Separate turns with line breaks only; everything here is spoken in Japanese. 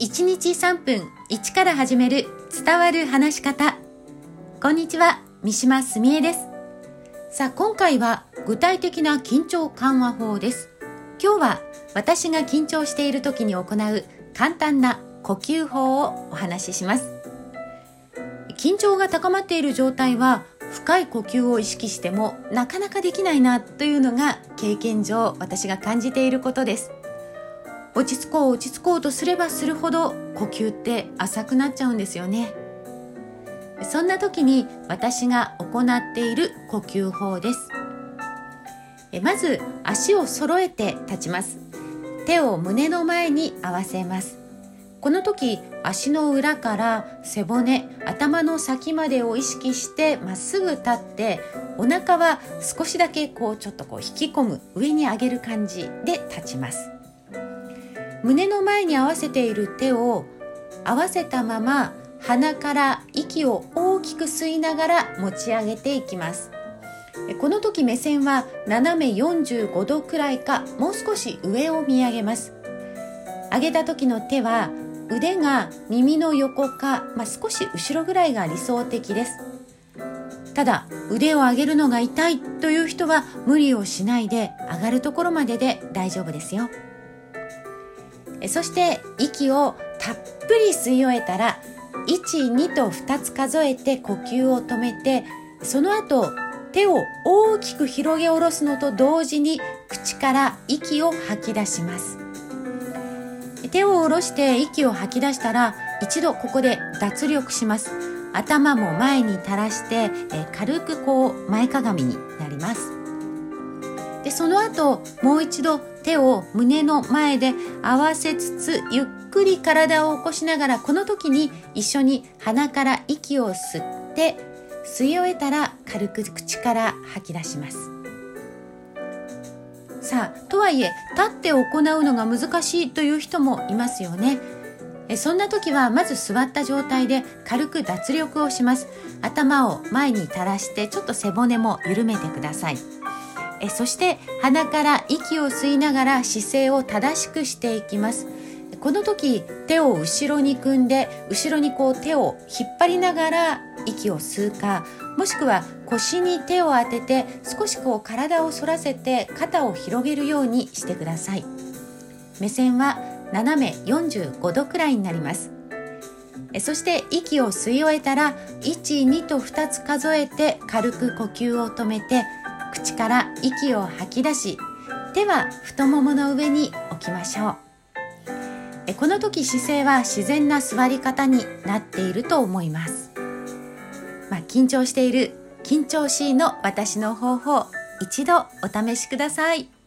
1日3分1から始める伝わる話し方。こんにちは三島澄江です。さあ今回は具体的な緊張緩和法です。今日は私が緊張している時に行う簡単な呼吸法をお話しします。緊張が高まっている状態は深い呼吸を意識してもなかなかできないなというのが経験上私が感じていることです。落ち着こう落ち着こうとすればするほど呼吸って浅くなっちゃうんですよね。そんな時に私が行っている呼吸法です。まず足を揃えて立ちます。手を胸の前に合わせます。この時足の裏から背骨頭の先までを意識してまっすぐ立ってお腹は少しだけこうちょっとこう引き込む。上に上げる感じで立ちます。胸の前に合わせている手を合わせたまま鼻から息を大きく吸いながら持ち上げていきます。この時目線は斜め45度くらいかもう少し上を見上げます。上げた時の手は腕が耳の横か、まあ、少し後ろぐらいが理想的です。ただ腕を上げるのが痛いという人は無理をしないで上がるところまでで大丈夫ですよ。そして息をたっぷり吸い終えたら12と2つ数えて呼吸を止めてその後手を大きく広げ下ろすのと同時に口から息を吐き出します。手を下ろして息を吐き出したら一度ここで脱力します。頭も前に垂らして軽くこう前かがみになります。でその後もう一度手を胸の前で合わせつつゆっくり体を起こしながらこの時に一緒に鼻から息を吸って吸い終えたら軽く口から吐き出します。さあとはいえ立って行うのが難しいという人もいますよね。そんな時はまず座った状態で軽く脱力をします。頭を前に垂らしてちょっと背骨も緩めてください。えそして鼻から息を吸いながら姿勢を正しくしていきます。この時手を後ろに組んで後ろにこう手を引っ張りながら息を吸うかもしくは腰に手を当てて少しこう体を反らせて肩を広げるようにしてください。目線は斜め45度くらいになります。そして息を吸い終えたら12と2つ数えて軽く呼吸を止めて口から息を吐き出し手は太ももの上に置きましょう。この時姿勢は自然な座り方になっていると思います、まあ、緊張している緊張しいの私の方法一度お試しください。